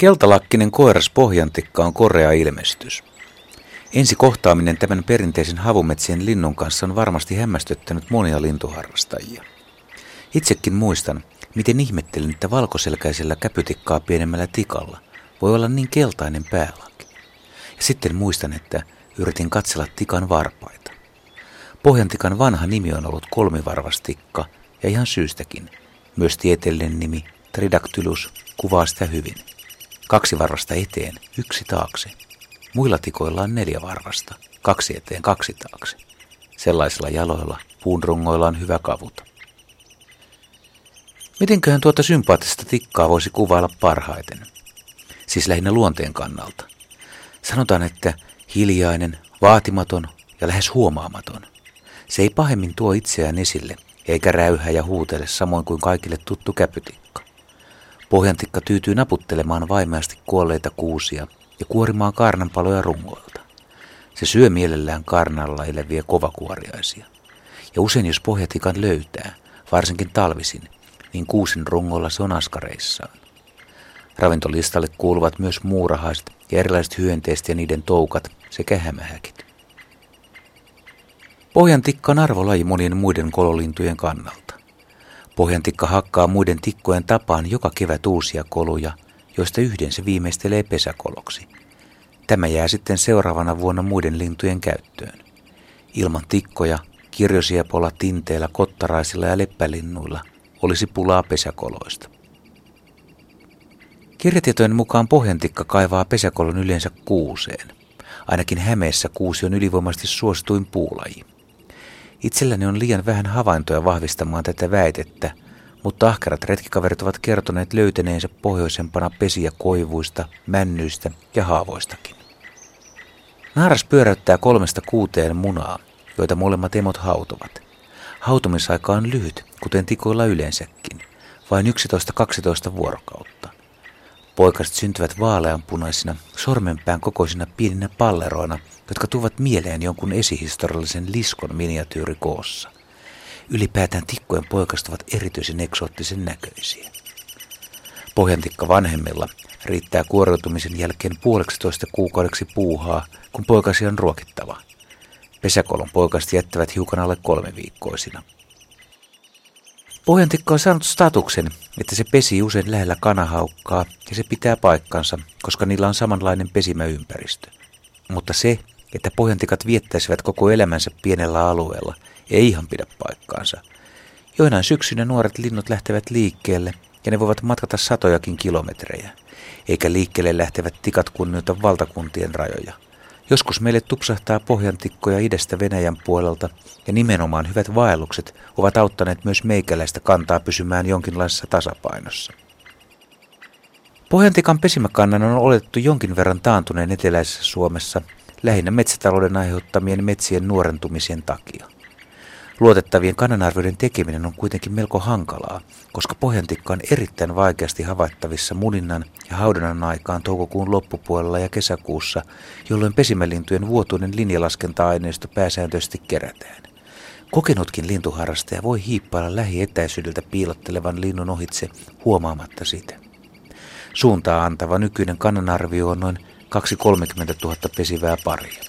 Keltalakkinen koiras pohjantikka on korea ilmestys. Ensi kohtaaminen tämän perinteisen havumetsien linnun kanssa on varmasti hämmästyttänyt monia lintuharrastajia. Itsekin muistan, miten ihmettelin, että valkoselkäisellä käpytikkaa pienemmällä tikalla voi olla niin keltainen päälaki. Ja sitten muistan, että yritin katsella tikan varpaita. Pohjantikan vanha nimi on ollut kolmivarvastikka ja ihan syystäkin. Myös tieteellinen nimi Tridactylus kuvaa sitä hyvin. Kaksi varvasta eteen, yksi taakse. Muilla tikoilla on neljä varvasta, kaksi eteen, kaksi taakse. Sellaisilla jaloilla puunrungoilla on hyvä kavuta. Mitenköhän tuota sympaattista tikkaa voisi kuvailla parhaiten? Siis lähinnä luonteen kannalta. Sanotaan, että hiljainen, vaatimaton ja lähes huomaamaton. Se ei pahemmin tuo itseään esille, eikä räyhä ja huutele samoin kuin kaikille tuttu käpytikka. Pohjantikka tyytyy naputtelemaan vaimeasti kuolleita kuusia ja kuorimaan kaarnanpaloja rungoilta. Se syö mielellään karnalla eläviä kovakuoriaisia. Ja usein jos pohjatikan löytää, varsinkin talvisin, niin kuusin rungolla se on askareissaan. Ravintolistalle kuuluvat myös muurahaiset ja erilaiset hyönteiset ja niiden toukat sekä hämähäkit. Pohjantikka on arvolaji monien muiden kololintujen kannalta. Pohjantikka hakkaa muiden tikkojen tapaan joka kevät uusia koluja, joista yhden se viimeistelee pesäkoloksi. Tämä jää sitten seuraavana vuonna muiden lintujen käyttöön. Ilman tikkoja, kirjosiepolla, tinteillä, kottaraisilla ja leppälinnuilla olisi pulaa pesäkoloista. Kirjatietojen mukaan pohjantikka kaivaa pesäkolon yleensä kuuseen. Ainakin Hämeessä kuusi on ylivoimaisesti suosituin puulaji. Itselläni on liian vähän havaintoja vahvistamaan tätä väitettä, mutta ahkerat retkikaverit ovat kertoneet löytäneensä pohjoisempana pesiä koivuista, männyistä ja haavoistakin. Naaras pyöräyttää kolmesta kuuteen munaa, joita molemmat emot hautovat. Hautumisaika on lyhyt, kuten tikoilla yleensäkin, vain 11-12 vuorokautta. Poikaset syntyvät vaaleanpunaisina, sormenpään kokoisina pieninä palleroina, jotka tuovat mieleen jonkun esihistoriallisen liskon miniatyyrikoossa. Ylipäätään tikkojen poikaset ovat erityisen eksoottisen näköisiä. Pohjantikka vanhemmilla riittää kuoriutumisen jälkeen puoleksitoista kuukaudeksi puuhaa, kun poikasia on ruokittava. Pesäkolon poikaset jättävät hiukan alle kolme viikkoisina. Pohjantikka on saanut statuksen, että se pesi usein lähellä kanahaukkaa ja se pitää paikkansa, koska niillä on samanlainen pesimäympäristö. Mutta se, että pohjantikat viettäisivät koko elämänsä pienellä alueella, ei ihan pidä paikkaansa. Joinain syksynä nuoret linnut lähtevät liikkeelle ja ne voivat matkata satojakin kilometrejä, eikä liikkeelle lähtevät tikat kunnioita valtakuntien rajoja. Joskus meille tupsahtaa pohjantikkoja idästä Venäjän puolelta, ja nimenomaan hyvät vaellukset ovat auttaneet myös meikäläistä kantaa pysymään jonkinlaisessa tasapainossa. Pohjantikan pesimäkannan on oletettu jonkin verran taantuneen eteläisessä Suomessa, lähinnä metsätalouden aiheuttamien metsien nuorentumisien takia. Luotettavien kannanarvioiden tekeminen on kuitenkin melko hankalaa, koska pohjantikka on erittäin vaikeasti havaittavissa muninnan ja haudannan aikaan toukokuun loppupuolella ja kesäkuussa, jolloin pesimälintujen vuotuinen linjalaskenta-aineisto pääsääntöisesti kerätään. Kokenutkin lintuharrastaja voi hiippailla lähietäisyydeltä piilottelevan linnun ohitse huomaamatta sitä. Suuntaa antava nykyinen kannanarvio on noin 2-30 000 pesivää paria.